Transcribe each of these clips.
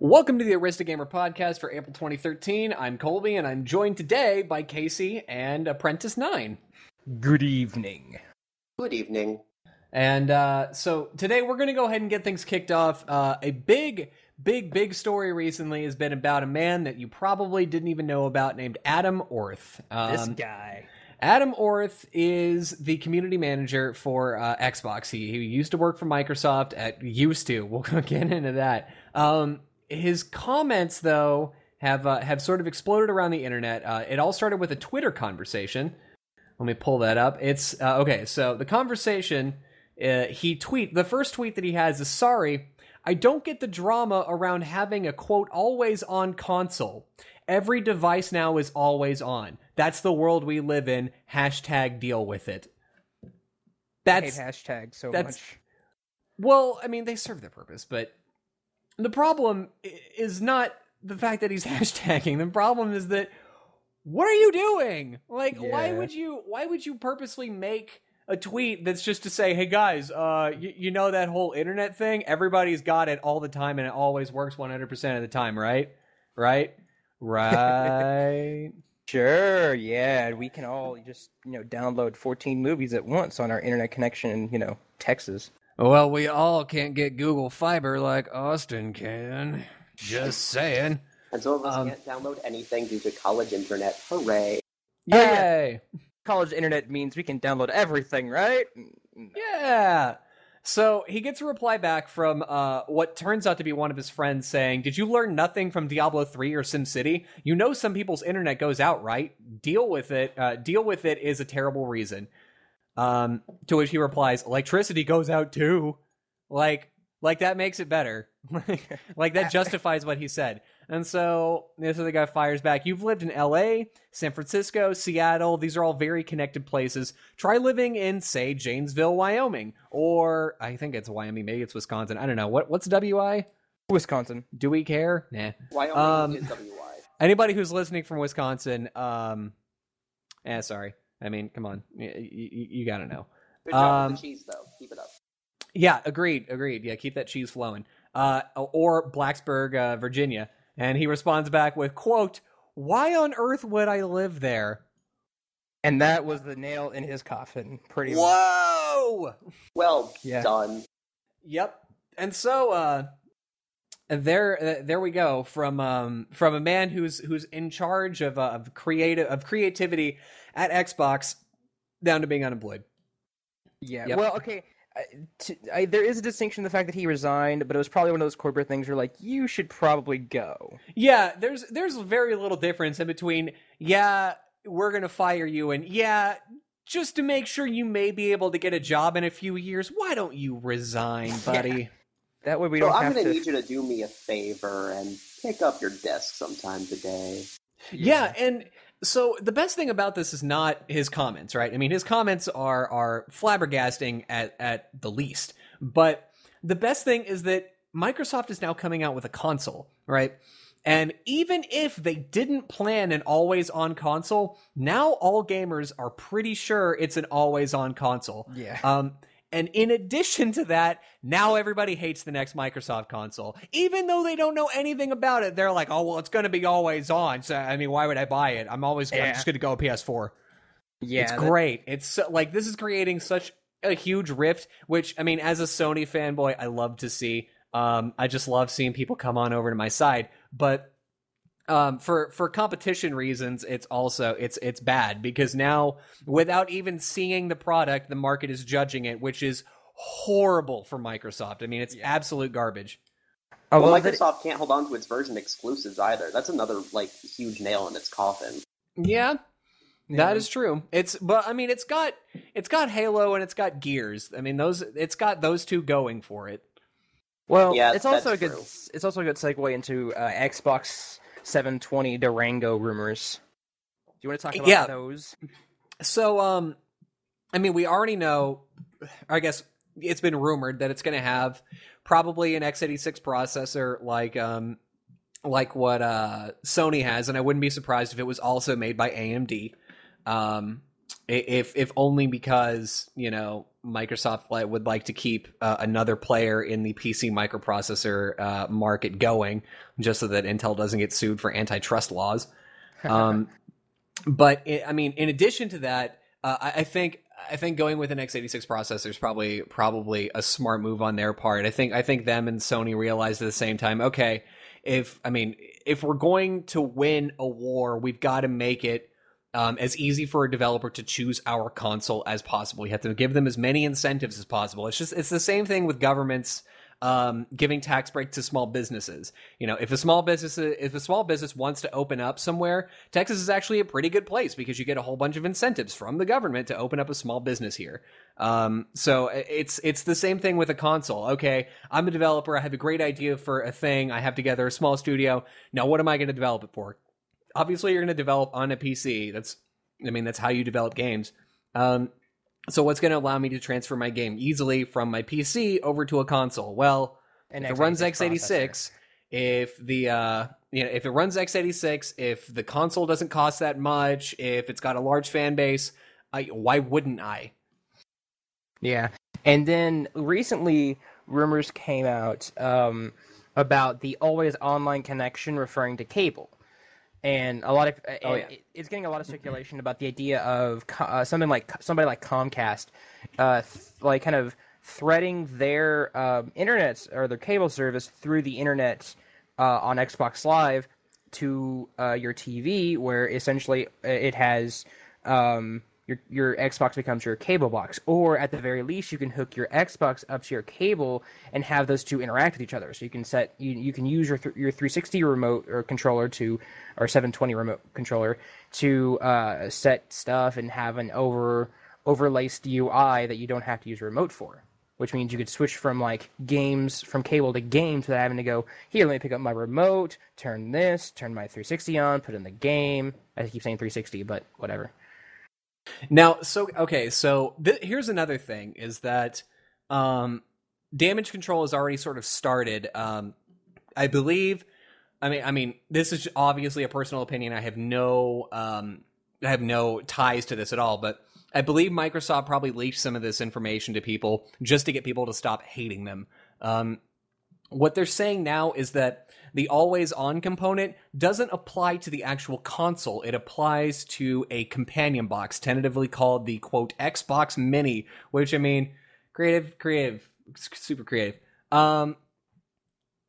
Welcome to the AristoGamer podcast for April 2013. I'm Colby, and I'm joined today by Casey and Apprentice Nine. Good evening. Good evening. And uh, so today we're going to go ahead and get things kicked off. Uh, a big, big, big story recently has been about a man that you probably didn't even know about named Adam Orth. Um, This guy. Adam Orth is the community manager for uh, Xbox. He, he used to work for Microsoft. At used to. We'll get into that. Um, his comments, though, have uh, have sort of exploded around the internet. Uh, it all started with a Twitter conversation. Let me pull that up. It's uh, okay. So the conversation, uh, he tweet the first tweet that he has is sorry. I don't get the drama around having a quote always on console. Every device now is always on. That's the world we live in. Hashtag deal with it. I That's hate hashtags so much. well, I mean, they serve their purpose, but the problem is not the fact that he's hashtagging. The problem is that what are you doing? Like, why would you? Why would you purposely make a tweet that's just to say, "Hey guys, uh, you, you know that whole internet thing? Everybody's got it all the time, and it always works one hundred percent of the time, right? Right? Right? Sure, yeah, we can all just you know download 14 movies at once on our internet connection in you know Texas. Well, we all can't get Google Fiber like Austin can. Just saying. And some of us Um, can't download anything due to college internet. Hooray. Yay! College internet means we can download everything, right? Yeah. So he gets a reply back from uh, what turns out to be one of his friends saying, Did you learn nothing from Diablo 3 or SimCity? You know some people's internet goes out, right? Deal with it. Uh, deal with it is a terrible reason. Um, to which he replies, Electricity goes out too. Like, like that makes it better. like that justifies what he said. And so this other guy fires back. You've lived in LA, San Francisco, Seattle. These are all very connected places. Try living in, say, Janesville, Wyoming, or I think it's Wyoming, maybe it's Wisconsin. I don't know. What what's WI? Wisconsin. Do we care? Nah. Wyoming Um, is WY. Anybody who's listening from Wisconsin, um, eh, sorry. I mean, come on, you, you, got to know. Good job um, with the cheese, though. Keep it up. Yeah, agreed, agreed. Yeah, keep that cheese flowing. Uh, or Blacksburg, uh, Virginia. And he responds back with, quote, why on earth would I live there? And that was the nail in his coffin, pretty much. Whoa! Well Yeah. done. Yep. And so, uh, there, uh, there we go from um, from a man who's who's in charge of uh, of creative of creativity at Xbox, down to being unemployed. Yeah. Yep. Well, okay. I, t I there is a distinction in the fact that he resigned, but it was probably one of those corporate things where like you should probably go. Yeah, there's there's very little difference in between yeah, we're going to fire you and yeah, just to make sure you may be able to get a job in a few years, why don't you resign, buddy? That way we so don't I'm have going to to. need you to do me a favor and pick up your desk sometime today. yeah, and so the best thing about this is not his comments, right? I mean, his comments are are flabbergasting at at the least. But the best thing is that Microsoft is now coming out with a console, right? And even if they didn't plan an always on console, now all gamers are pretty sure it's an always on console. Yeah. Um, and in addition to that, now everybody hates the next Microsoft console. Even though they don't know anything about it, they're like, oh, well, it's going to be always on. So, I mean, why would I buy it? I'm always I'm just going to go PS4. yeah. it's that- great. It's so, like, this is creating such a huge rift, which, I mean, as a Sony fanboy, I love to see. Um, I just love seeing people come on over to my side. But um, for for competition reasons, it's also it's it's bad because now without even seeing the product, the market is judging it, which is horrible for Microsoft. I mean, it's absolute garbage. Oh, well, well, that- Microsoft can't hold on to its version exclusives either. That's another like huge nail in its coffin. Yeah, yeah. that is true. It's but I mean, it's got it's got Halo and it's got Gears. I mean, those it's got those two going for it. Well, Yeah, it's also a good. true. It's also a good segue into uh, Xbox 720 Durango rumors. Do you want to talk about Yeah. those? So, um, I mean, we already know. I guess it's been rumored that it's going to have probably an x86 processor, like um, like what uh Sony has, and I wouldn't be surprised if it was also made by AMD. Um, if if only because you know Microsoft would like to keep uh, another player in the PC microprocessor uh, market going, just so that Intel doesn't get sued for antitrust laws. Um, but i I mean, in addition to that, uh, I, I think I think going with an x86 processor is probably probably a smart move on their part. I think I think them and Sony realized at the same time, okay, if I mean, if we're going to win a war, we've got to make it um, as easy for a developer to choose our console as possible. You have to give them as many incentives as possible. It's just it's the same thing with governments um, giving tax breaks to small businesses. You know, if a small business if a small business wants to open up somewhere, Texas is actually a pretty good place because you get a whole bunch of incentives from the government to open up a small business here. Um, so it's it's the same thing with a console. Okay, I'm a developer. I have a great idea for a thing. I have together a small studio. Now, what am I going to develop it for? Obviously, you're going to develop on a PC. That's I mean, that's how you develop games. Um, so what's going to allow me to transfer my game easily from my PC over to a console? Well, An if it runs x86 x86, if the uh, you know if it runs x86, if the console doesn't cost that much, if it's got a large fan base, I, why wouldn't I? Yeah, and then recently rumors came out um, about the always online connection referring to cable, and a lot of Oh, and yeah. it- it's getting a lot of circulation about the idea of uh, something like somebody like Comcast, uh, th- like kind of threading their um, internet or their cable service through the internet uh, on Xbox Live to uh, your TV, where essentially uh, it has um, your your Xbox becomes your cable box, or at the very least, you can hook your Xbox up to your cable and have those two interact with each other. So you can set you you can use your th- your 360 remote or controller to or 720 remote controller to uh, set stuff and have an over overlaced UI that you don't have to use a remote for. Which means you could switch from like games from cable to games without having to go here. Let me pick up my remote, turn this, turn my 360 on, put in the game. I keep saying 360, but whatever. Now, so okay, so th- here's another thing: is that um, damage control has already sort of started. Um, I believe. I mean, I mean, this is obviously a personal opinion. I have no, um, I have no ties to this at all. But I believe Microsoft probably leaked some of this information to people just to get people to stop hating them. Um, what they're saying now is that the always on component doesn't apply to the actual console. It applies to a companion box, tentatively called the quote Xbox Mini, which I mean, creative, creative, super creative. Um,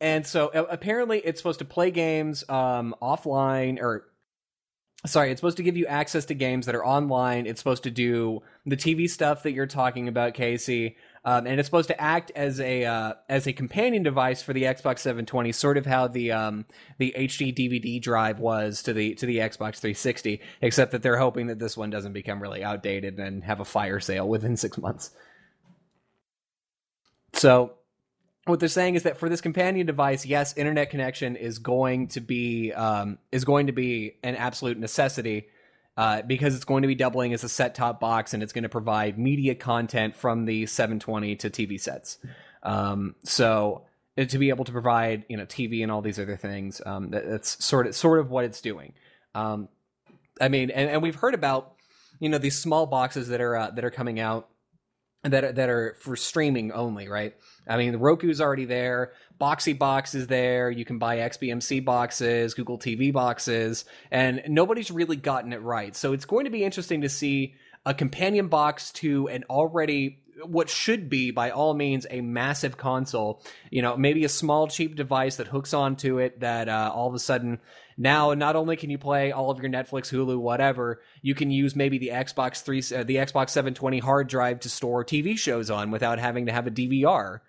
and so apparently it's supposed to play games um, offline or sorry it's supposed to give you access to games that are online it's supposed to do the tv stuff that you're talking about casey um, and it's supposed to act as a uh, as a companion device for the xbox 720 sort of how the um, the hd dvd drive was to the to the xbox 360 except that they're hoping that this one doesn't become really outdated and have a fire sale within six months. So what they're saying is that for this companion device, yes, internet connection is going to be um, is going to be an absolute necessity uh, because it's going to be doubling as a set top box and it's going to provide media content from the 720 to TV sets. Um, so uh, to be able to provide you know TV and all these other things, um, that, that's sort of sort of what it's doing. Um, I mean, and, and we've heard about you know these small boxes that are uh, that are coming out that are, that are for streaming only, right? I mean, the Roku's already there. Boxee Box is there. You can buy XBMC boxes, Google TV boxes, and nobody's really gotten it right. So it's going to be interesting to see a companion box to an already what should be by all means a massive console you know maybe a small cheap device that hooks onto it that uh, all of a sudden now not only can you play all of your netflix hulu whatever you can use maybe the xbox 3 uh, the xbox 720 hard drive to store tv shows on without having to have a dvr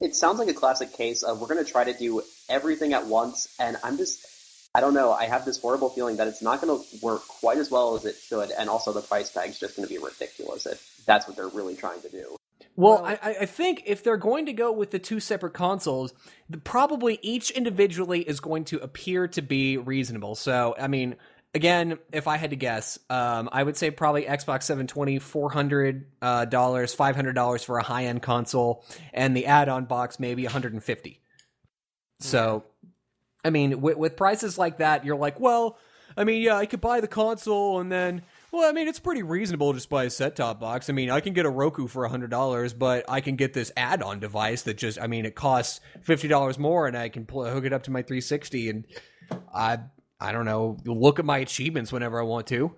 It sounds like a classic case of we're going to try to do everything at once, and I'm just, I don't know. I have this horrible feeling that it's not going to work quite as well as it should, and also the price tag's just going to be ridiculous if that's what they're really trying to do. Well, Well- I, I- think if they're going to go with the two separate consoles, the, probably each individually is going to appear to be reasonable. So, I mean, again, if I had to guess, um, I would say probably Xbox 720, $400, uh, $500 for a high end console, and the add on box maybe 150 So, I mean, with, with prices like that, you're like, well, I mean, yeah, I could buy the console and then Well, I mean, it's pretty reasonable just buy a set top box. I mean, I can get a Roku for hundred dollars, but I can get this add-on device that just, I mean, it costs fifty dollars more, and I can hook it up to my 360, and I, I don't know, look at my achievements whenever I want to.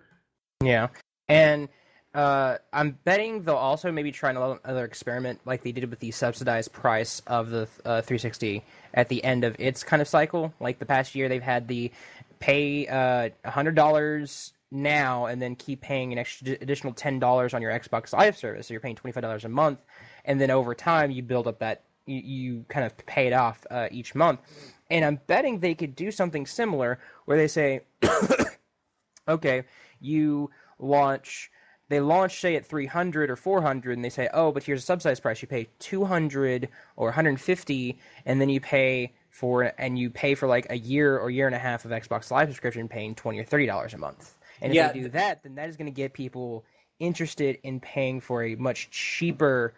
Yeah, and uh, I'm betting they'll also maybe try another experiment like they did with the subsidized price of the uh, 360 at the end of its kind of cycle. Like the past year, they've had the pay uh, $100 now and then keep paying an extra additional $10 on your Xbox Live service. So you're paying $25 a month. And then over time, you build up that, you, you kind of pay it off uh, each month. And I'm betting they could do something similar where they say, okay, you launch they launch say at 300 or 400 and they say oh but here's a subsidized price you pay 200 or 150 and then you pay for and you pay for like a year or year and a half of xbox live subscription paying 20 or 30 dollars a month and if yeah. they do that then that is going to get people interested in paying for a much cheaper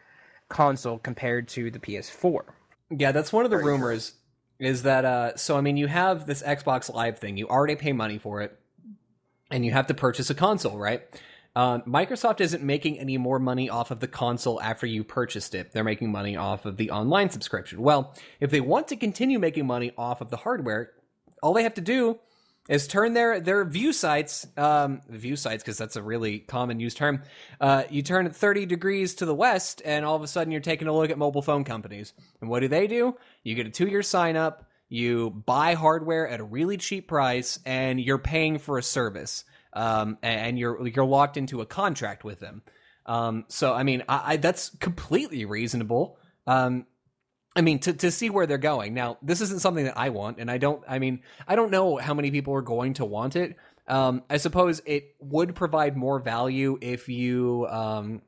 console compared to the ps4 yeah that's one of the rumors is that uh so i mean you have this xbox live thing you already pay money for it and you have to purchase a console right uh, Microsoft isn't making any more money off of the console after you purchased it. They're making money off of the online subscription. Well, if they want to continue making money off of the hardware, all they have to do is turn their their view sites, um, view sites, because that's a really common used term. Uh, you turn it 30 degrees to the west, and all of a sudden you're taking a look at mobile phone companies. And what do they do? You get a two year sign up, you buy hardware at a really cheap price, and you're paying for a service um, and you're you're locked into a contract with them. Um, so I mean, I, I, that's completely reasonable. Um, I mean, to to see where they're going. Now, this isn't something that I want, and I don't. I mean, I don't know how many people are going to want it. Um, I suppose it would provide more value if you um,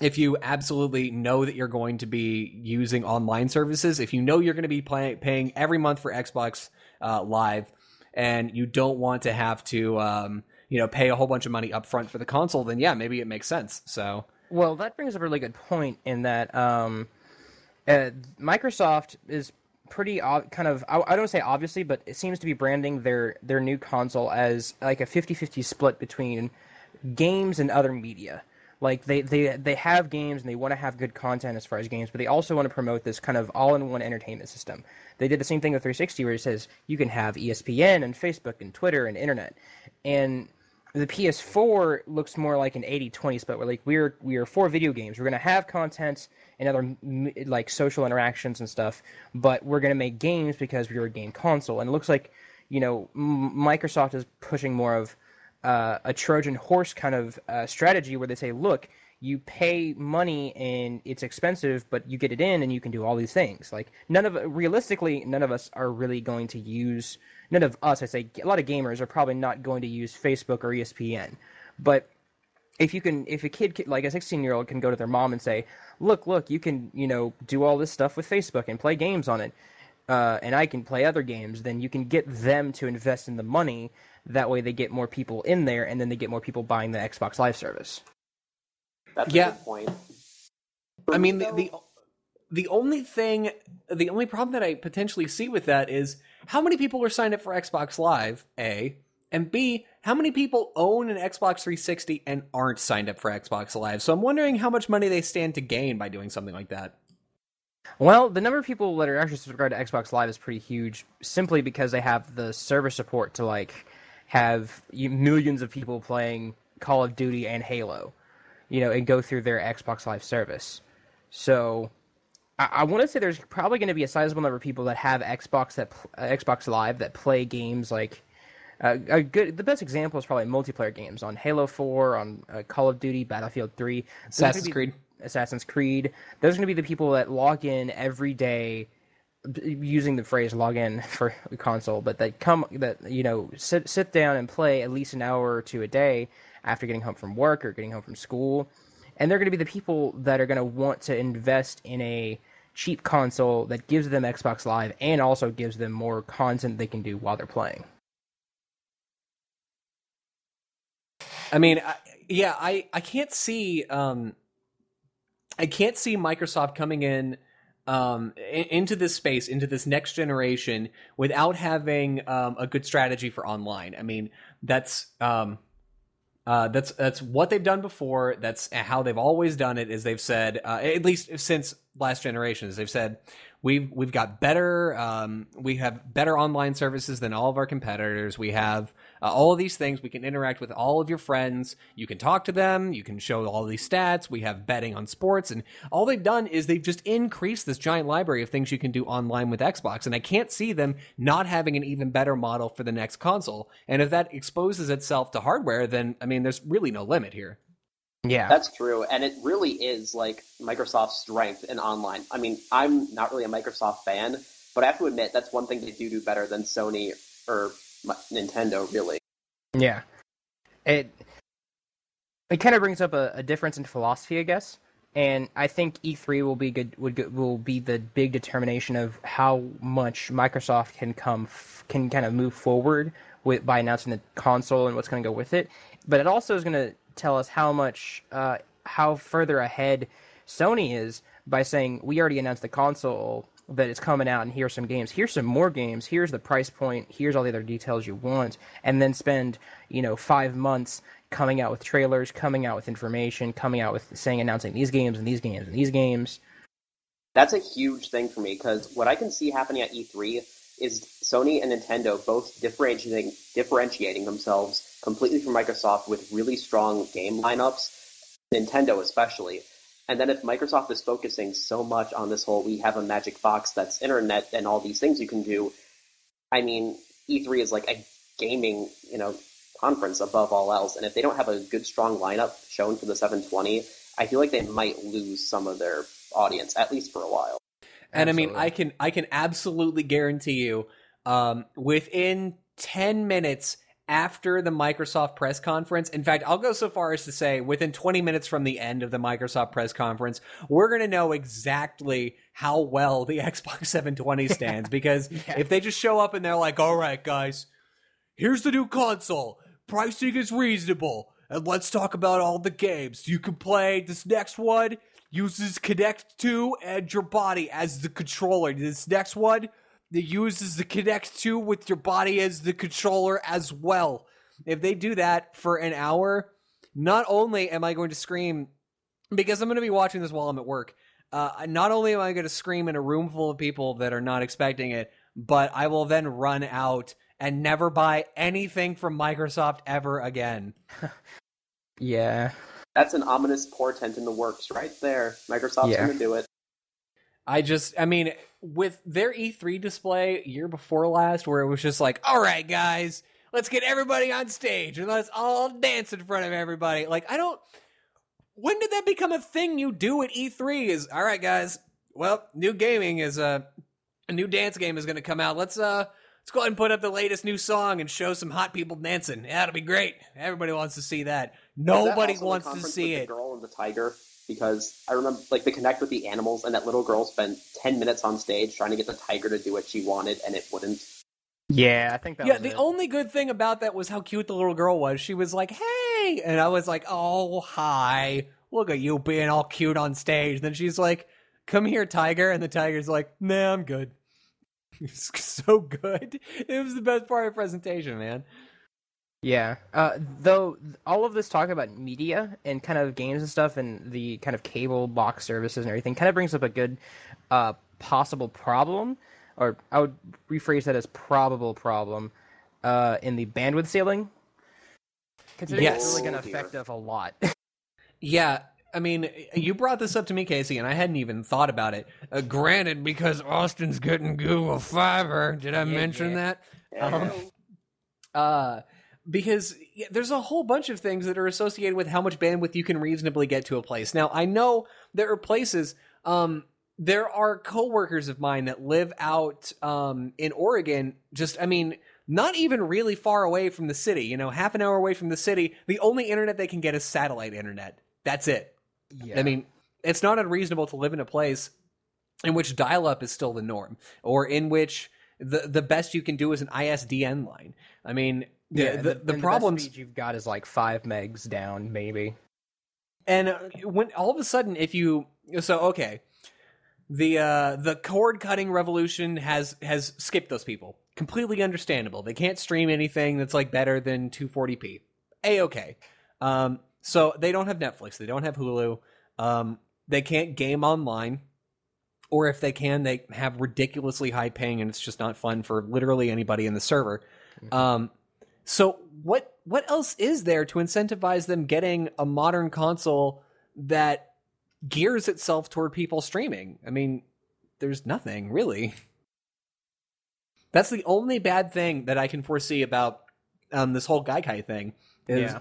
if you absolutely know that you're going to be using online services. If you know you're going to be pay- paying every month for Xbox uh, Live, and you don't want to have to um, you know pay a whole bunch of money up front for the console, then yeah, maybe it makes sense. So well, that brings up a really good point in that um, uh, Microsoft is pretty ob- kind of I, I, don't say obviously, but it seems to be branding their their new console as like a 50-50 split between games and other media. Like they, they they have games and they want to have good content as far as games, but they also want to promote this kind of all-in-one entertainment system. They did the same thing with 360, where it says you can have ESPN and Facebook and Twitter and internet, and the PS4 looks more like an 80-20 split where like we're we are for video games. We're going to have content and other like social interactions and stuff, but we're going to make games because we're a game console. And it looks like, you know, Microsoft is pushing more of uh, a Trojan horse kind of uh, strategy where they say, look, you pay money and it's expensive, but you get it in and you can do all these things. Like none of realistically, none of us are really going to use none of us, I say, a lot of gamers are probably not going to use Facebook or ESPN. But if you can, if a kid, like a 16 year old, can go to their mom and say, "Look, look, you can, you know, do all this stuff with Facebook and play games on it, uh, and I can play other games," then you can get them to invest in the money. That way, they get more people in there, and then they get more people buying the Xbox Live service. That's yeah. a good point. I mean, the, the the only thing, the only problem that I potentially see with that is how many people are signed up for Xbox Live, A, and B, how many people own an Xbox 360 and aren't signed up for Xbox Live? So I'm wondering how much money they stand to gain by doing something like that. Well, the number of people that are actually subscribed to Xbox Live is pretty huge, simply because they have the server support to like have millions of people playing Call of Duty and Halo, you know, and go through their Xbox Live service. So I, I want to say there's probably going to be a sizable number of people that have Xbox that uh, Xbox Live that play games like uh, a good. The best example is probably multiplayer games on Halo Four, on uh, Call of Duty, Battlefield Three, Assassin's Creed. Assassin's Creed. Those are going to be the people that log in every day using the phrase log in for the console, but that come that you know sit sit down and play at least an hour or two a day after getting home from work or getting home from school, and they're going to be the people that are going to want to invest in a cheap console that gives them Xbox Live and also gives them more content they can do while they're playing. I mean, I, yeah, I I can't see um I can't see Microsoft coming in um into this space into this next generation without having um a good strategy for online. I mean, that's um Uh, that's that's what they've done before. That's how they've always done it. Is they've said uh, at least since last generations, they've said we've we've got better um, we have better online services than all of our competitors. We have uh, all of these things. We can interact with all of your friends. You can talk to them. You can show all these stats. We have betting on sports, and all they've done is they've just increased this giant library of things you can do online with Xbox. And I can't see them not having an even better model for the next console. And if that exposes itself to hardware, then I mean, there's really no limit here. Yeah, That's true, and it really is like Microsoft's strength in online. I mean, I'm not really a Microsoft fan, but I have to admit that's one thing they do do better than Sony or M- Nintendo. Really, yeah. It it kind of brings up a, a difference in philosophy, I guess. And I think E3 will be good. Would will be the big determination of how much Microsoft can come can kind of move forward with by announcing the console and what's going to go with it. But it also is going to tell us how much uh, how further ahead Sony is by saying we already announced the console that it's coming out and here's some games. Here's some more games. Here's the price point. Here's all the other details you want. And then spend you know five months coming out with trailers coming out with information coming out with saying announcing these games and these games and these games. That's a huge thing for me because what I can see happening at E3 is Sony and Nintendo both differentiating differentiating themselves completely from Microsoft with really strong game lineups, Nintendo especially. And then if Microsoft is focusing so much on this whole we have a magic box that's internet and all these things you can do, I mean, E3 is like a gaming, you know, conference above all else. And if they don't have a good strong lineup shown for the 720, I feel like they might lose some of their audience, at least for a while. And I mean, I can I can absolutely guarantee you, um, within ten minutes after the Microsoft press conference, in fact, I'll go so far as to say within twenty minutes from the end of the Microsoft press conference, we're going to know exactly how well the Xbox 720 stands. Because if they just show up and they're like, "All right, guys, here's the new console. Pricing is reasonable. And let's talk about all the games. You can play this next one uses Kinect 2 and your body as the controller. This next one that uses the Kinect 2 with your body as the controller as well. If they do that for an hour, not only am I going to scream because I'm going to be watching this while I'm at work. Uh, not only am I going to scream in a room full of people that are not expecting it, but I will then run out and never buy anything from Microsoft ever again. yeah That's an ominous portent in the works right there. Microsoft's Yeah. going to do it. I just, I mean, with their E3 display year before last, where it was just like, all right, guys, let's get everybody on stage and let's all dance in front of everybody. Like, I don't, when did that become a thing you do at E3? Is, all right, guys, well, new gaming is, uh, a new dance game is going to come out. Let's, uh, let's go ahead and put up the latest new song and show some hot people dancing. Yeah, it'll be great. Everybody wants to see that. Was that Nobody wants to see it. The girl and the tiger, because I remember like the Kinect with the animals, and that little girl spent ten minutes on stage trying to get the tiger to do what she wanted, and it wouldn't. yeah i think that yeah, was the it. only good thing about that was how cute the little girl was. She was like, "Hey," and I was like, "Oh, hi! Look at you being all cute on stage." And then she's like, "Come here, tiger," and the tiger's like, "Nah, I'm good." It's so good. It was the best part of the presentation, man. Yeah. Uh, though all of this talk about media and kind of games and stuff and the kind of cable box services and everything kind of brings up a good uh, possible problem, or I would rephrase that as probable problem uh, in the bandwidth ceiling. Considering Yes. it's really going Oh, to dear. affect us a lot. Yeah, I mean, you brought this up to me, Casey, and I hadn't even thought about it. Uh, granted, because Austin's getting Google Fiber, did I Yeah, mention yeah. that? Um, uh because there's a whole bunch of things that are associated with how much bandwidth you can reasonably get to a place. Now, I know there are places um there are coworkers of mine that live out um in Oregon just I mean not even really far away from the city, you know, half an hour away from the city. The only internet they can get is satellite internet. That's it. yeah. I mean, it's not unreasonable to live in a place in which dial up is still the norm, or in which the the best you can do is an ISDN line. I mean, the yeah, the, the best problems speed you've got is like five megs down, maybe. and uh, when all of a sudden if you so okay. The uh the cord cutting revolution has has skipped those people. Completely understandable. They can't stream anything that's like better than 240p a okay Um, so they don't have Netflix, they don't have Hulu, um, they can't game online, or if they can, they have ridiculously high ping, and it's just not fun for literally anybody in the server. Um, so what what else is there to incentivize them getting a modern console that gears itself toward people streaming? I mean, there's nothing really. That's the only bad thing that I can foresee about um, this whole Gaikai thing. Is, Yeah.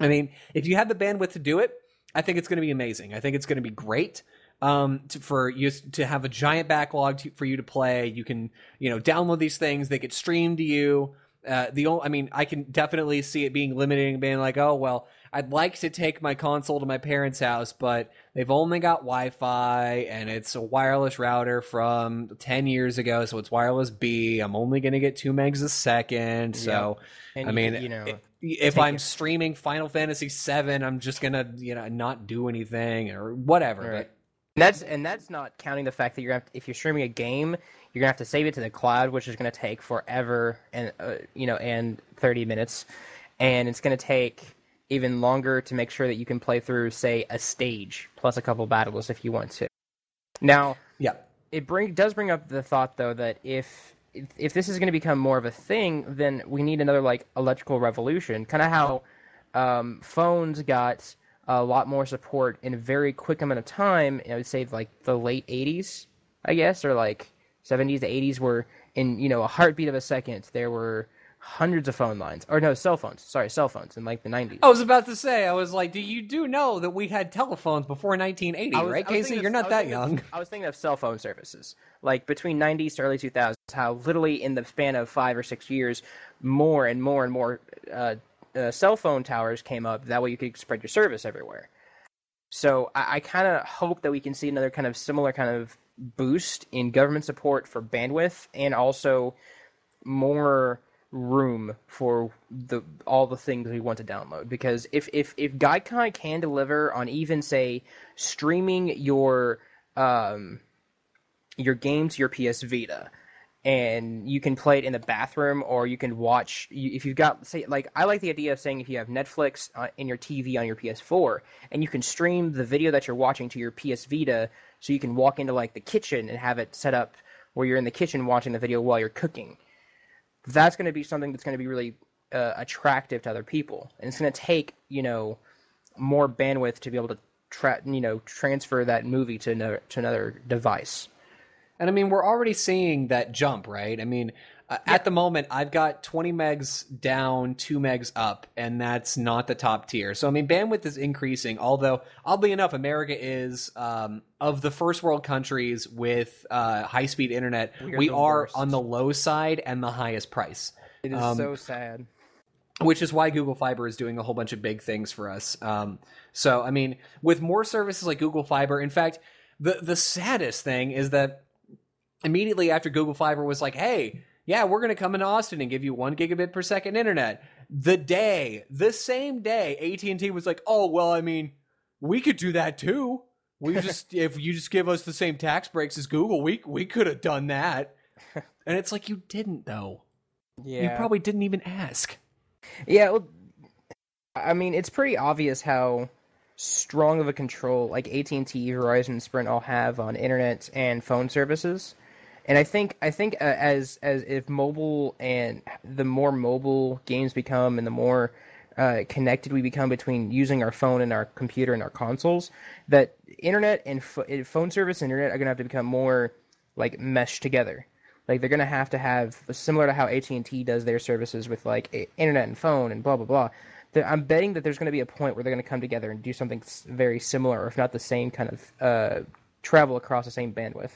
I mean, if you have the bandwidth to do it, I think it's going to be amazing. I think it's going to be great um, to, for you to have a giant backlog to, for you to play. You can, you know, download these things. They get streamed to you. Uh, the only, I mean, I can definitely see it being limiting, being like, oh well, I'd like to take my console to my parents' house, but they've only got Wi-Fi and it's a wireless router from ten years ago, so it's wireless B. I'm only going to get two megs a second, so And I you- mean, you know, i- if I'm it- streaming Final Fantasy VII, I'm just gonna, you know, not do anything or whatever. Right. And that's and that's not counting the fact that you're gonna have to, if you're streaming a game, you're gonna have to save it to the cloud, which is gonna take forever and uh, you know and 30 minutes, and it's gonna take even longer to make sure that you can play through, say, a stage plus a couple battles if you want to. Now, yeah, it bring does bring up the thought though that if if, if this is going to become more of a thing, then we need another like electrical revolution, kind of how um, phones got a lot more support in a very quick amount of time. I would say like the late '80s, I guess, or like '70s to '80s, were in you know a heartbeat of a second there were hundreds of phone lines, or no, cell phones. Sorry, cell phones in like the '90s. I was about to say, I was like, do you do know that we had telephones before 1980, was- right, Casey? You're of- not that thinking of- young. I was thinking of cell phone services, like between '90s to early 2000s. How literally in the span of five or six years, more and more and more uh, uh, cell phone towers came up. That way, you could spread your service everywhere. So I, I kind of hope that we can see another kind of similar kind of boost in government support for bandwidth and also more room for the all the things we want to download because if if if Gaikai can deliver on even say streaming your um your game to your PS Vita and you can play it in the bathroom or you can watch if you've got say like I like the idea of saying if you have Netflix uh, in your TV on your PS4 and you can stream the video that you're watching to your PS Vita so you can walk into like the kitchen and have it set up where you're in the kitchen watching the video while you're cooking that's going to be something that's going to be really uh, attractive to other people, and it's going to take you know more bandwidth to be able to tra- you know transfer that movie to another to another device. And I mean, we're already seeing that jump, right? I mean, uh, at the moment, I've got 20 megs down, 2 megs up, and that's not the top tier. So, I mean, bandwidth is increasing, although, oddly enough, America is, um, of the first world countries with uh, high speed internet, We are we are worst. on the low side and the highest price. It is Um, so sad. which is why Google Fiber is doing a whole bunch of big things for us. Um, so, I mean, with more services like Google Fiber, in fact, the the saddest thing is that immediately after Google Fiber was like, "Hey, yeah, we're going to come into Austin and give you one gigabit per second internet," the day, the same day, AT and T was like, "Oh, well, I mean, we could do that too. We just if you just give us the same tax breaks as Google, we we could have done that." And it's like you didn't though. Yeah, You probably didn't even ask. Yeah, well, I mean, it's pretty obvious how strong of a control like AT&T, Verizon, Sprint all have on internet and phone services. And I think I think uh, as as if mobile and the more mobile games become and the more uh, connected we become between using our phone and our computer and our consoles, that internet and pho- phone service and internet are going to have to become more like meshed together. Like they're gonna have to have similar to how AT and T does their services with like i- internet and phone and blah blah blah. I'm betting that there's gonna be a point where they're gonna come together and do something very similar, if not the same kind of uh, travel across the same bandwidth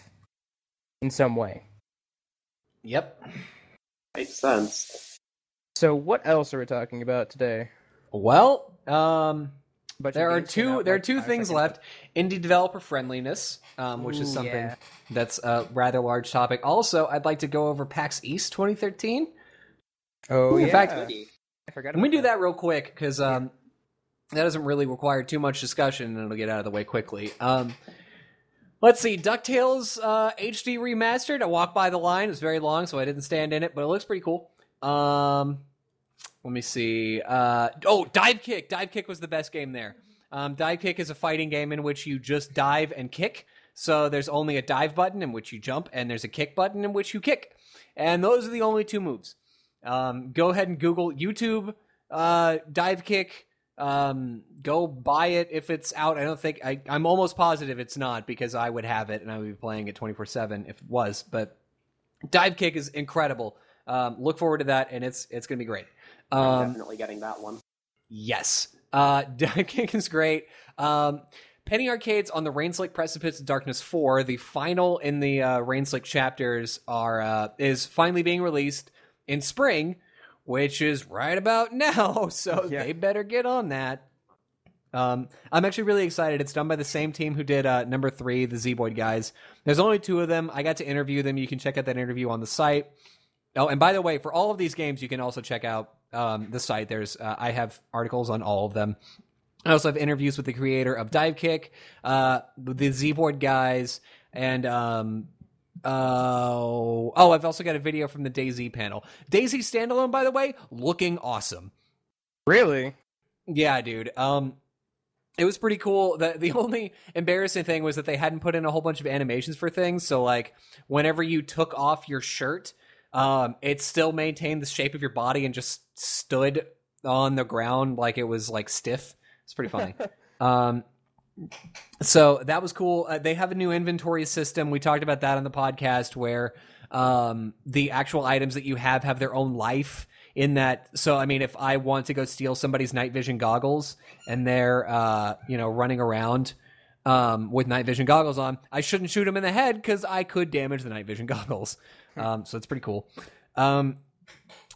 in some way. Yep. Makes sense. So what else are we talking about today? Well, um, Bunch of there are two there are two things seconds left. Indie developer friendliness, um, which is something yeah. that's a rather large topic. Also, I'd like to go over PAX East 2013. ago. Oh In yeah, fact, I forgot. Let me do that real quick because um, that doesn't really require too much discussion, and it'll get out of the way quickly. Um, let's see, Ducktales uh, HD remastered. I walked by the line; it was very long, so I didn't stand in it, but it looks pretty cool. Um, let me see. Uh, oh, Dive Kick. Dive Kick was the best game there. Um, dive Kick is a fighting game in which you just dive and kick. So there's only a dive button in which you jump, and there's a kick button in which you kick. And those are the only two moves. Um, go ahead and Google YouTube uh, Dive Kick. Um, go buy it if it's out. I don't think I, I'm almost positive it's not because I would have it and I would be playing it 24 seven if it was. But Dive Kick is incredible. Um, look forward to that, and it's it's gonna be great. I'm Um, definitely getting that one. Yes. Uh, Dive Kick is great. Um, Penny Arcades on the Rainslick Precipice of Darkness 4, the final in the uh, Rainslick chapters, are uh, is finally being released in spring, which is right about now. So Yeah. they better get on that. Um, I'm actually really excited. It's done by the same team who did uh, number three, the Zeboyd guys. There's only two of them. I got to interview them. You can check out that interview on the site. Oh, and by the way, for all of these games, you can also check out um, the site. There's uh, I have articles on all of them. I also have interviews with the creator of Dive Kick, uh, the Zeboyd guys, and um, oh, oh, I've also got a video from the DayZ panel. DayZ standalone, by the way, looking awesome. Really? Yeah, dude. Um, it was pretty cool. The the only embarrassing thing was that they hadn't put in a whole bunch of animations for things. So like, whenever you took off your shirt, um, it still maintained the shape of your body and just stood on the ground like it was like stiff. It's pretty funny. um, so that was cool. Uh, they have a new inventory system. We talked about that on the podcast where um, the actual items that you have have their own life in that. So, I mean, if I want to go steal somebody's night vision goggles and they're, uh, you know, running around um, with night vision goggles on, I shouldn't shoot them in the head because I could damage the night vision goggles. Um, so it's pretty cool. Um,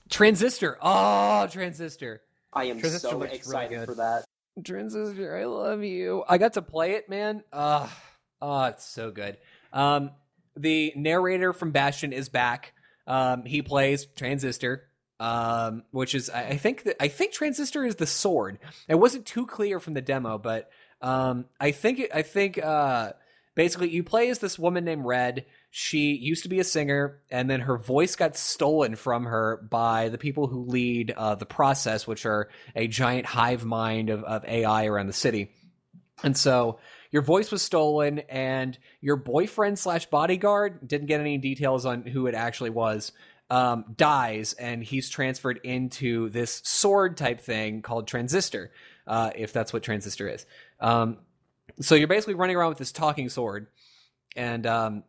transistor. Oh, transistor. I am Transistor so looks really excited for that. Transistor, I love you. I got to play it, man. Ah, oh, it's so good. Um, the narrator from Bastion is back. Um, he plays Transistor, um, which is I, I think that I think Transistor is the sword. It wasn't too clear from the demo, but um, I think I think uh, basically you play as this woman named Red. She used to be a singer, and then her voice got stolen from her by the people who lead uh, the process, which are a giant hive mind of, of AI around the city. And so your voice was stolen, and your boyfriend slash bodyguard didn't get any details on who it actually was. Um, dies, and he's transferred into this sword type thing called Transistor, uh, if that's what Transistor is. Um, so you're basically running around with this talking sword, and um,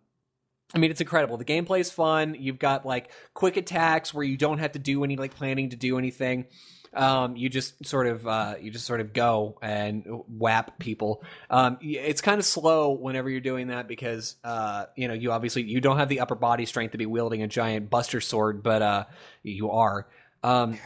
I mean, it's incredible. The gameplay's fun. You've got like quick attacks where you don't have to do any like planning to do anything. Um, you just sort of uh, you just sort of go and whap people. Um, it's kind of slow whenever you're doing that because uh, you know you obviously you don't have the upper body strength to be wielding a giant buster sword, but uh, you are. Um,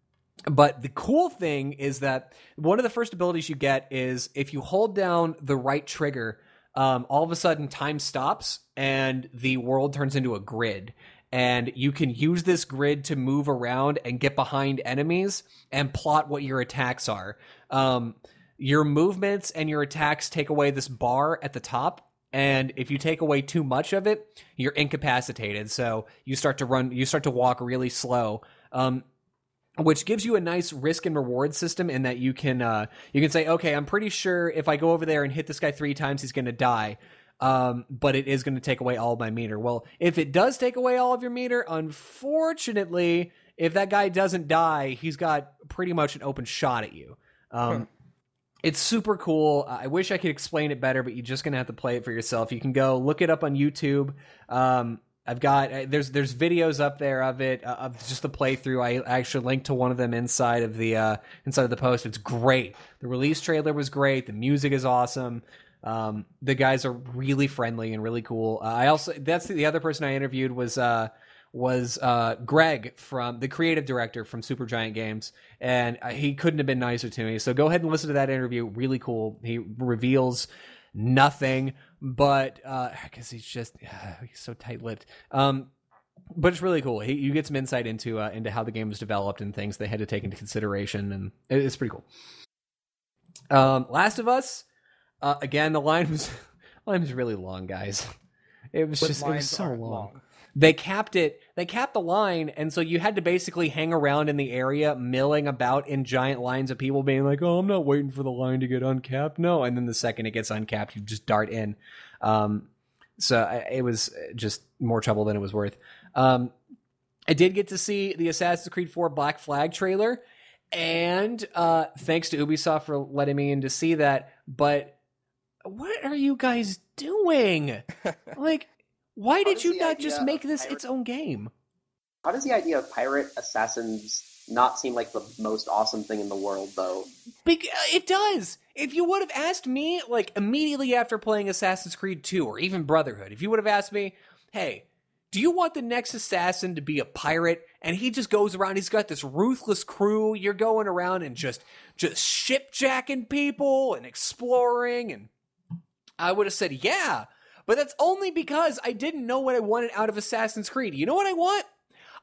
but the cool thing is that one of the first abilities you get is if you hold down the right trigger, um, all of a sudden time stops and the world turns into a grid. And you can use this grid to move around and get behind enemies and plot what your attacks are. Um, your movements and your attacks take away this bar at the top. And if you take away too much of it, you're incapacitated. So you start to run, you start to walk really slow. Um, which gives you a nice risk and reward system in that you can uh, you can say, okay, I'm pretty sure if I go over there and hit this guy three times, he's going to die. Um, but it is going to take away all of my meter. Well, if it does take away all of your meter, unfortunately, if that guy doesn't die, he's got pretty much an open shot at you. Um, It's super cool. I wish I could explain it better, but you're just gonna have to play it for yourself. You can go look it up on YouTube. Um, I've got uh, there's there's videos up there of it uh, of just the playthrough. I actually linked to one of them inside of the uh, inside of the post. It's great. The release trailer was great. The music is awesome. Um, the guys are really friendly and really cool. Uh, I also that's the other person I interviewed was uh, was uh, Greg from the creative director from Supergiant Games, and he couldn't have been nicer to me. So go ahead and listen to that interview. Really cool. He reveals nothing, but uh, because he's just he's so tight-lipped. Um, but it's really cool. He, you get some insight into uh, into how the game was developed and things they had to take into consideration, and it- it's pretty cool. Um, Last of Us, uh, again, the line was line was really long, guys. It was But just it was so long. long. They capped it they capped the line and so you had to basically hang around in the area milling about in giant lines of people being like oh i'm not waiting for the line to get uncapped. No and then the second it gets uncapped you just dart in. Um, so I, it was just more trouble than it was worth. Um, i did get to see the assassin's creed 4 black flag trailer and uh, thanks to ubisoft for letting me in to see that but what are you guys doing? Like why did you not just make this pirate- its own game? How does the idea of pirate assassins not seem like the most awesome thing in the world, though? Bec- uh, it does. If you would have asked me, like immediately after playing Assassin's Creed 2 or even Brotherhood, if you would have asked me, hey, do you want the next assassin to be a pirate? And he just goes around, he's got this ruthless crew. You're going around and just just shipjacking people and exploring and I would have said, yeah. But that's only because I didn't know what I wanted out of Assassin's Creed. You know what I want?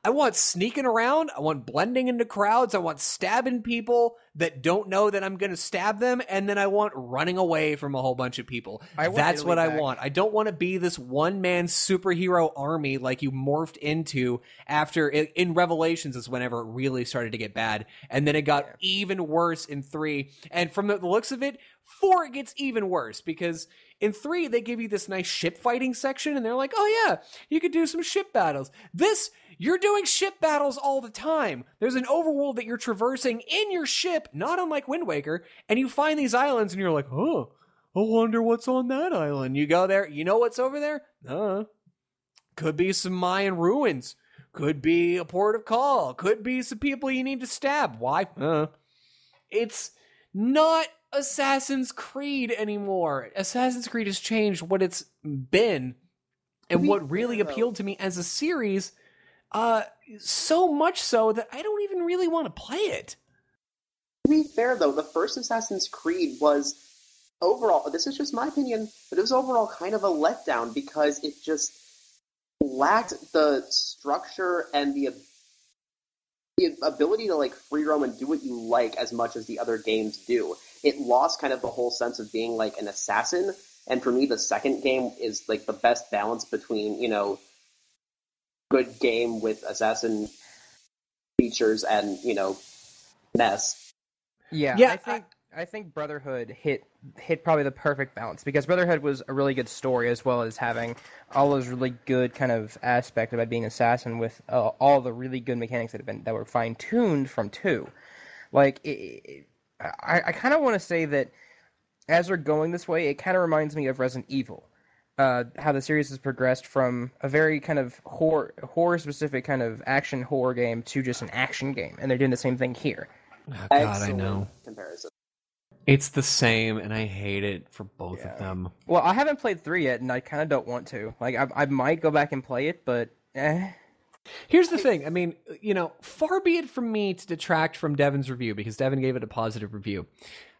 I want sneaking around. I want blending into crowds. I want stabbing people that don't know that I'm going to stab them. And then I want running away from a whole bunch of people. I That's Italy what I want. I don't want to be this one man superhero army like you morphed into after in Revelations is whenever it really started to get bad. And then it got even worse in three. And from the looks of it, four it gets even worse because in three they give you this nice ship fighting section and they're like, oh yeah, you could do some ship battles. This you're doing ship battles all the time. There's an overworld that you're traversing in your ship, not unlike Wind Waker, and you find these islands and you're like, oh, I wonder what's on that island. You go there, you know what's over there? Uh, could be some Mayan ruins. Could be a port of call. Could be some people you need to stab. Why? Uh, it's not Assassin's Creed anymore. Assassin's Creed has changed what it's been. And what really appealed to me as a series, uh, so much so that I don't even really want to play it. To be fair, though, the first Assassin's Creed was overall, this is just my opinion, but it was overall kind of a letdown because it just lacked the structure and the, the ability to like free roam and do what you like as much as the other games do. It lost kind of the whole sense of being like an assassin, and for me, the second game is like the best balance between you know good game with assassin features and you know mess. Yeah, Yeah, I think I, think Brotherhood hit hit probably the perfect balance because Brotherhood was a really good story as well as having all those really good kind of aspect about being assassin with uh, all the really good mechanics that have been that were fine tuned from two. Like it, it, I, I kind of want to say that as they're going this way, it kind of reminds me of Resident Evil. Uh, how the series has progressed from a very kind of horror horror specific kind of action horror game to just an action game, and they're doing the same thing here. Oh, Excellent comparison. It's the same, and I hate it for both Yeah. of them. Well, I haven't played three yet, and I kind of don't want to. Like, I, I might go back and play it, but eh. Here's the thing. I mean, you know, far be it from me to detract from Devin's review because Devin gave it a positive review.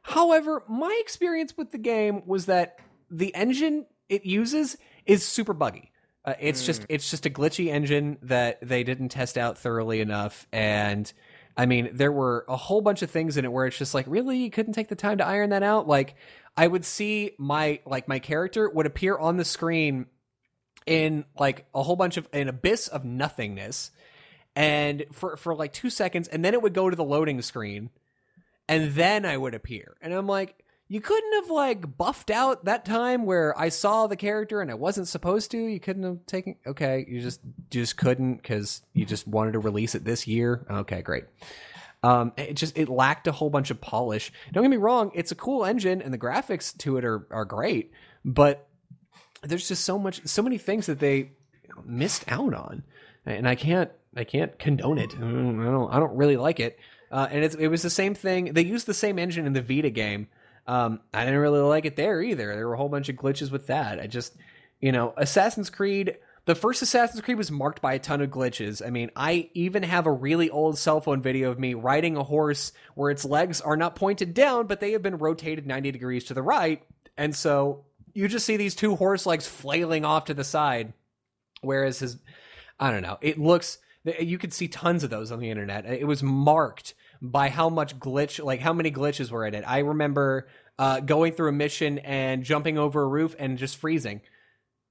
However, my experience with the game was that the engine it uses is super buggy. Uh, it's just it's just a glitchy engine that they didn't test out thoroughly enough and I mean, there were a whole bunch of things in it where it's just like, really, you couldn't take the time to iron that out. Like, I would see my like my character would appear on the screen in like a whole bunch of an abyss of nothingness and for for like 2 seconds and then it would go to the loading screen and then I would appear. And I'm like, you couldn't have like buffed out that time where I saw the character and I wasn't supposed to. You couldn't have taken okay, you just just couldn't cuz you just wanted to release it this year. Okay, great. Um, it just it lacked a whole bunch of polish. Don't get me wrong; it's a cool engine, and the graphics to it are are great. But there's just so much, so many things that they missed out on, and I can't I can't condone it. I don't I don't, really like it. Uh, and it was the same thing. They used the same engine in the Vita game. Um, I didn't really like it there either. There were a whole bunch of glitches with that. I just, you know, Assassin's Creed. The first Assassin's Creed was marked by a ton of glitches. I mean, I even have a really old cell phone video of me riding a horse where its legs are not pointed down, but they have been rotated 90 degrees to the right. And so you just see these two horse legs flailing off to the side. Whereas his, I don't know, it looks, you could see tons of those on the internet. It was marked by how much glitch, like how many glitches were in it. I remember uh, going through a mission and jumping over a roof and just freezing.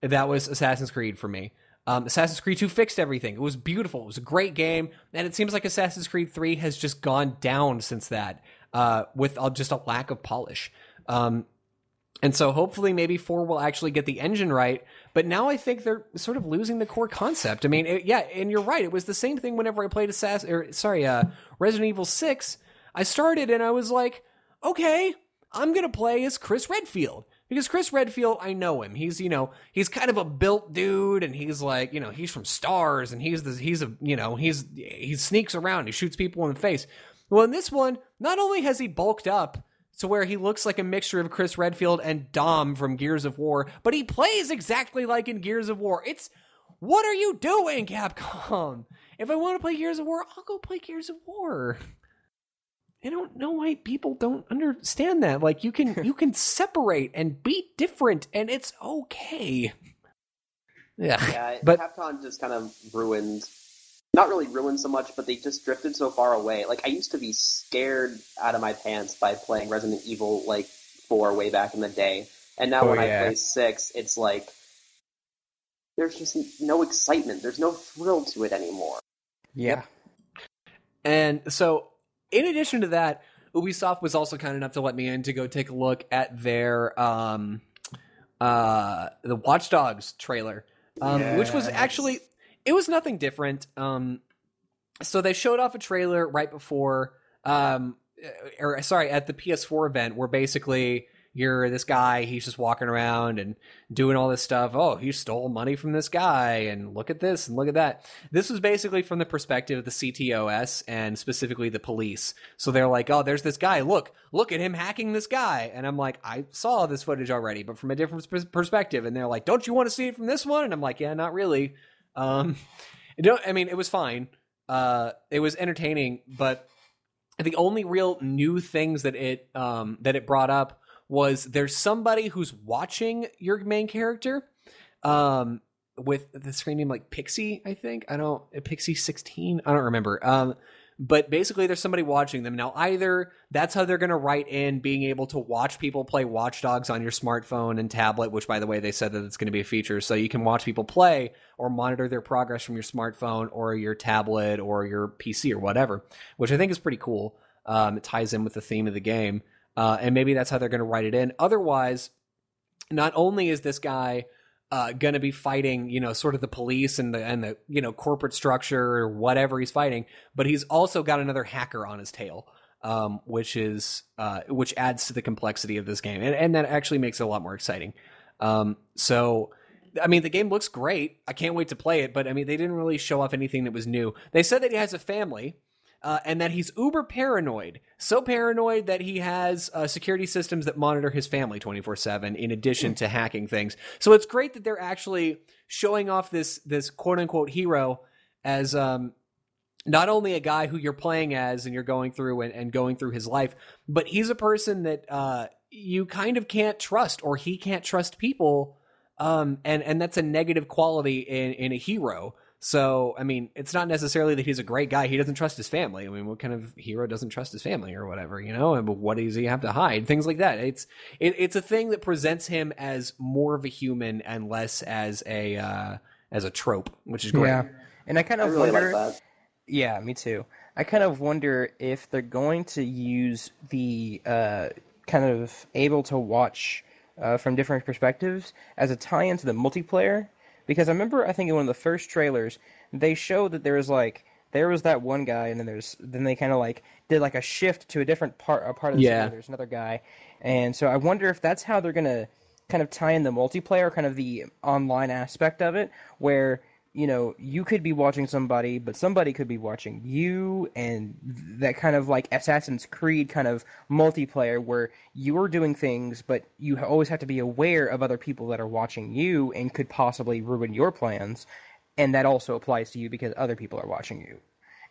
That was Assassin's Creed for me. Um, Assassin's Creed 2 fixed everything. It was beautiful. It was a great game, and it seems like Assassin's Creed 3 has just gone down since that, uh, with uh, just a lack of polish. Um, and so hopefully maybe 4 will actually get the engine right, but now I think they're sort of losing the core concept. I mean, it, yeah, and you're right. It was the same thing whenever I played Assassin or sorry, uh, Resident Evil 6. I started and I was like, "Okay, I'm going to play as Chris Redfield." Because Chris Redfield, I know him. He's, you know, he's kind of a built dude and he's like, you know, he's from Stars and he's the he's a, you know, he's he sneaks around, he shoots people in the face. Well, in this one, not only has he bulked up, to where he looks like a mixture of Chris Redfield and Dom from Gears of War, but he plays exactly like in Gears of War. It's what are you doing, Capcom? If I want to play Gears of War, I'll go play Gears of War. I don't know why people don't understand that. Like you can you can separate and be different and it's okay. Yeah. Yeah, But- Capcom just kind of ruined not really ruined so much, but they just drifted so far away. Like I used to be scared out of my pants by playing Resident Evil like four way back in the day. And now Oh, when yeah. I play six, it's like there's just no excitement. There's no thrill to it anymore. Yeah. And so, in addition to that, Ubisoft was also kind enough to let me in to go take a look at their um, uh, the Watch Dogs trailer, um, which was actually it was nothing different. Um, so they showed off a trailer right before, um, or sorry, at the PS4 event, where basically you're this guy, he's just walking around and doing all this stuff. Oh, he stole money from this guy, and look at this and look at that. This was basically from the perspective of the CTOS and specifically the police. So they're like, oh, there's this guy. Look, look at him hacking this guy. And I'm like, I saw this footage already, but from a different pers- perspective. And they're like, don't you want to see it from this one? And I'm like, yeah, not really. Um, I mean, it was fine. Uh, it was entertaining, but the only real new things that it um, that it brought up was there's somebody who's watching your main character um, with the screen name like Pixie, I think. I don't Pixie 16. I don't remember. Um, but basically there's somebody watching them. Now either that's how they're going to write in being able to watch people play Watch Dogs on your smartphone and tablet, which by the way they said that it's going to be a feature so you can watch people play or monitor their progress from your smartphone or your tablet or your PC or whatever, which I think is pretty cool. Um, it ties in with the theme of the game. Uh, and maybe that's how they're going to write it in. Otherwise, not only is this guy uh, going to be fighting, you know, sort of the police and the and the you know corporate structure or whatever he's fighting, but he's also got another hacker on his tail, um, which is uh, which adds to the complexity of this game, and, and that actually makes it a lot more exciting. Um, so. I mean, the game looks great. I can't wait to play it, but I mean, they didn't really show off anything that was new. They said that he has a family, uh, and that he's uber paranoid. So paranoid that he has uh, security systems that monitor his family 24 7 in addition to hacking things. So it's great that they're actually showing off this, this quote unquote hero as um, not only a guy who you're playing as and you're going through and, and going through his life, but he's a person that uh, you kind of can't trust or he can't trust people. Um, and, and that's a negative quality in, in a hero. So, I mean, it's not necessarily that he's a great guy. He doesn't trust his family. I mean, what kind of hero doesn't trust his family or whatever, you know? And what does he have to hide? Things like that. It's it, it's a thing that presents him as more of a human and less as a uh, as a trope, which is great. Yeah. And I kind I of really wonder. like that. Yeah, me too. I kind of wonder if they're going to use the uh, kind of able to watch uh, from different perspectives as a tie into the multiplayer. Because I remember, I think in one of the first trailers, they showed that there was like there was that one guy, and then there's then they kind of like did like a shift to a different part a part of the Yeah. scene. There's another guy, and so I wonder if that's how they're gonna kind of tie in the multiplayer, kind of the online aspect of it, where you know you could be watching somebody, but somebody could be watching you, and that kind of like Assassin's Creed kind of multiplayer where you're doing things, but you always have to be aware of other people that are watching you and could possibly ruin your plans, and that also applies to you because other people are watching you.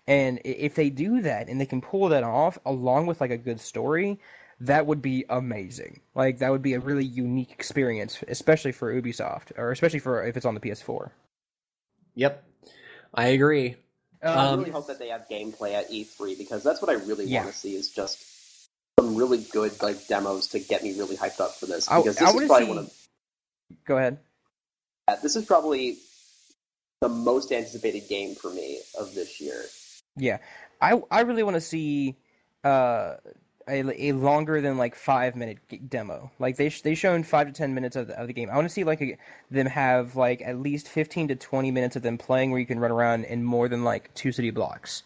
And if they do that and they can pull that off along with like a good story, that would be amazing. Like that would be a really unique experience, especially for Ubisoft, or especially for if it's on the PS4. Yep. I agree. I Um, really hope that they have gameplay at E3 because that's what I really Yeah. want to see is just some really good like demos to get me really hyped up for this because I this wanna is probably see- one of Go ahead. uh, this is probably the most anticipated game for me of this year. Yeah, I I really want to see uh, a, a longer than like five minute demo. Like they sh- they shown five to ten minutes of the, of the game. I want to see like a, them have like at least fifteen to twenty minutes of them playing where you can run around in more than like two city blocks,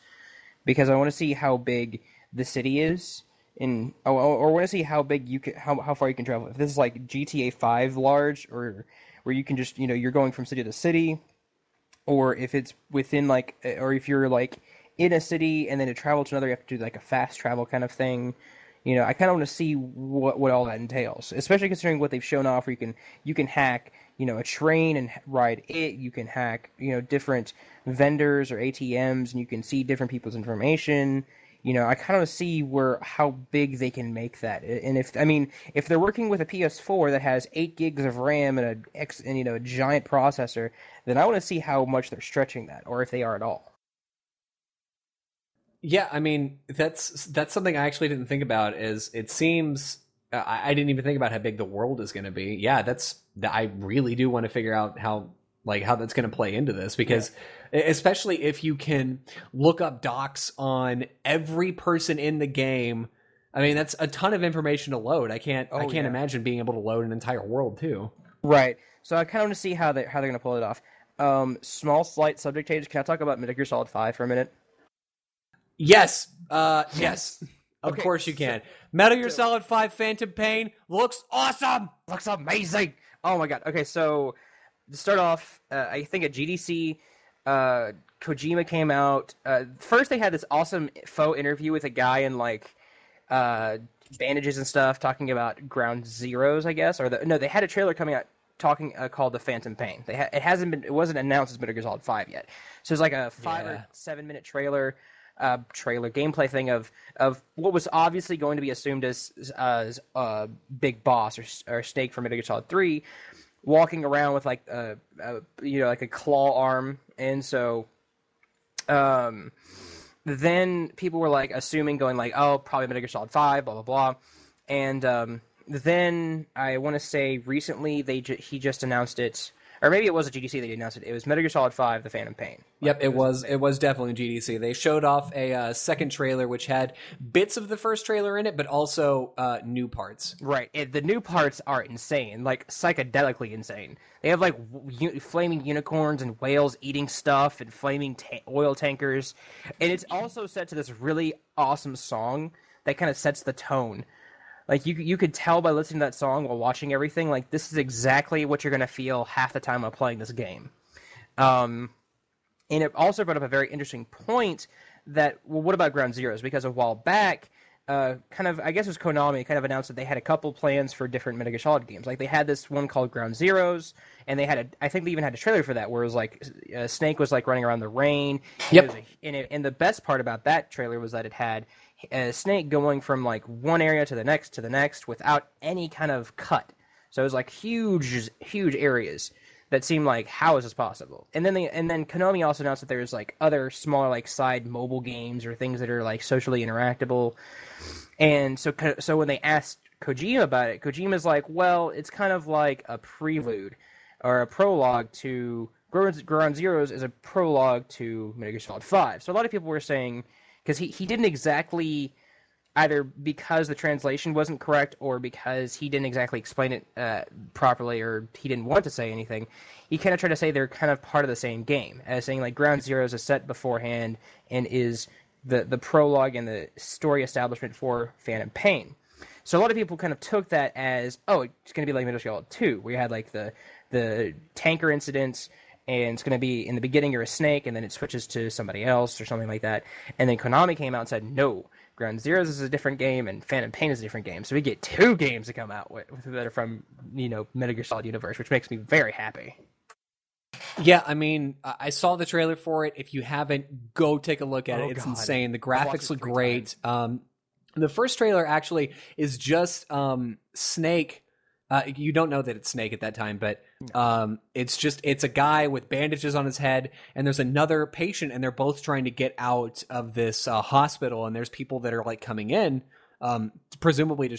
because I want to see how big the city is. In, or, or want to see how big you can, how how far you can travel. If this is like GTA Five large, or where you can just, you know, you're going from city to city, or if it's within like, eh, or if you're like in a city and then to travel to another, you have to do like a fast travel kind of thing. You know, I kind of want to see what what all that entails, especially considering what they've shown off. Where you can you can hack, you know, a train and ride it. You can hack, you know, different vendors or ATMs, and you can see different people's information you know, I kind of see where how big they can make that. And if I mean, if they're working with a PS4 that has eight gigs of RAM and a X and you know a giant processor, then I want to see how much they're stretching that, or if they are at all. Yeah, I mean that's that's something I actually didn't think about. Is it seems I, I didn't even think about how big the world is going to be. Yeah, that's I really do want to figure out how like how that's going to play into this because yeah. especially if you can look up docs on every person in the game i mean that's a ton of information to load i can't oh, i can't yeah. imagine being able to load an entire world too right so i kind of want to see how they how they're going to pull it off um small slight subject change can i talk about metal gear solid 5 for a minute yes uh yes of okay, course you can. Metal Gear Solid 5 Phantom Pain looks awesome. Looks amazing. Oh my god. Okay, so to start off, uh, I think at GDC, uh, Kojima came out. Uh, first, they had this awesome faux interview with a guy in like uh, bandages and stuff, talking about Ground Zeroes, I guess, or the, no, they had a trailer coming out talking uh, called the Phantom Pain. They ha- it hasn't been, it wasn't announced as Metal Gear Solid Five yet, so it's like a five yeah. or seven minute trailer. Uh, trailer gameplay thing of of what was obviously going to be assumed as as a big boss or, or Snake from Metal Gear Solid Three, walking around with like a, a you know like a claw arm, and so um, then people were like assuming going like oh probably Metal Gear Solid Five blah blah blah, and um, then I want to say recently they ju- he just announced it or maybe it was a GDC they announced it. It was Metal Gear Solid Five: The Phantom Pain. Yep, it was. It was definitely GDC. They showed off a uh, second trailer which had bits of the first trailer in it, but also uh, new parts. Right. It, the new parts are insane, like psychedelically insane. They have like u- flaming unicorns and whales eating stuff and flaming ta- oil tankers, and it's also set to this really awesome song that kind of sets the tone like you you could tell by listening to that song while watching everything like this is exactly what you're going to feel half the time while playing this game um, and it also brought up a very interesting point that well what about ground zeroes because a while back uh, kind of I guess it was Konami kind of announced that they had a couple plans for different Metal Gear Solid games. Like they had this one called Ground Zeroes, and they had a I think they even had a trailer for that where it was like uh, Snake was like running around the rain. Yep. A, and, it, and the best part about that trailer was that it had a snake going from like one area to the next to the next without any kind of cut. So it was like huge, huge areas that seemed like how is this possible? And then they and then Konami also announced that there's like other smaller like side mobile games or things that are like socially interactable. And so so when they asked Kojima about it, Kojima's like, well, it's kind of like a prelude or a prologue to Ground, Zeroes is a prologue to Metal Gear Solid Five. So a lot of people were saying because he, he didn't exactly either because the translation wasn't correct or because he didn't exactly explain it uh, properly or he didn't want to say anything he kind of tried to say they're kind of part of the same game as saying like ground zero is a set beforehand and is the, the prologue and the story establishment for phantom pain. So a lot of people kind of took that as oh it's going to be like Metal Gear 2 where you had like the the tanker incidents and it's going to be in the beginning you're a snake and then it switches to somebody else or something like that and then konami came out and said no ground zeroes is a different game and phantom pain is a different game so we get two games to come out with, that are from you know metal gear solid universe which makes me very happy yeah, I mean, I saw the trailer for it. If you haven't, go take a look at oh, it. It's God. insane. The graphics look great. Um, the first trailer actually is just um, Snake uh, you don't know that it's Snake at that time, but um, it's just it's a guy with bandages on his head, and there's another patient, and they're both trying to get out of this uh, hospital, and there's people that are like coming in, um, presumably to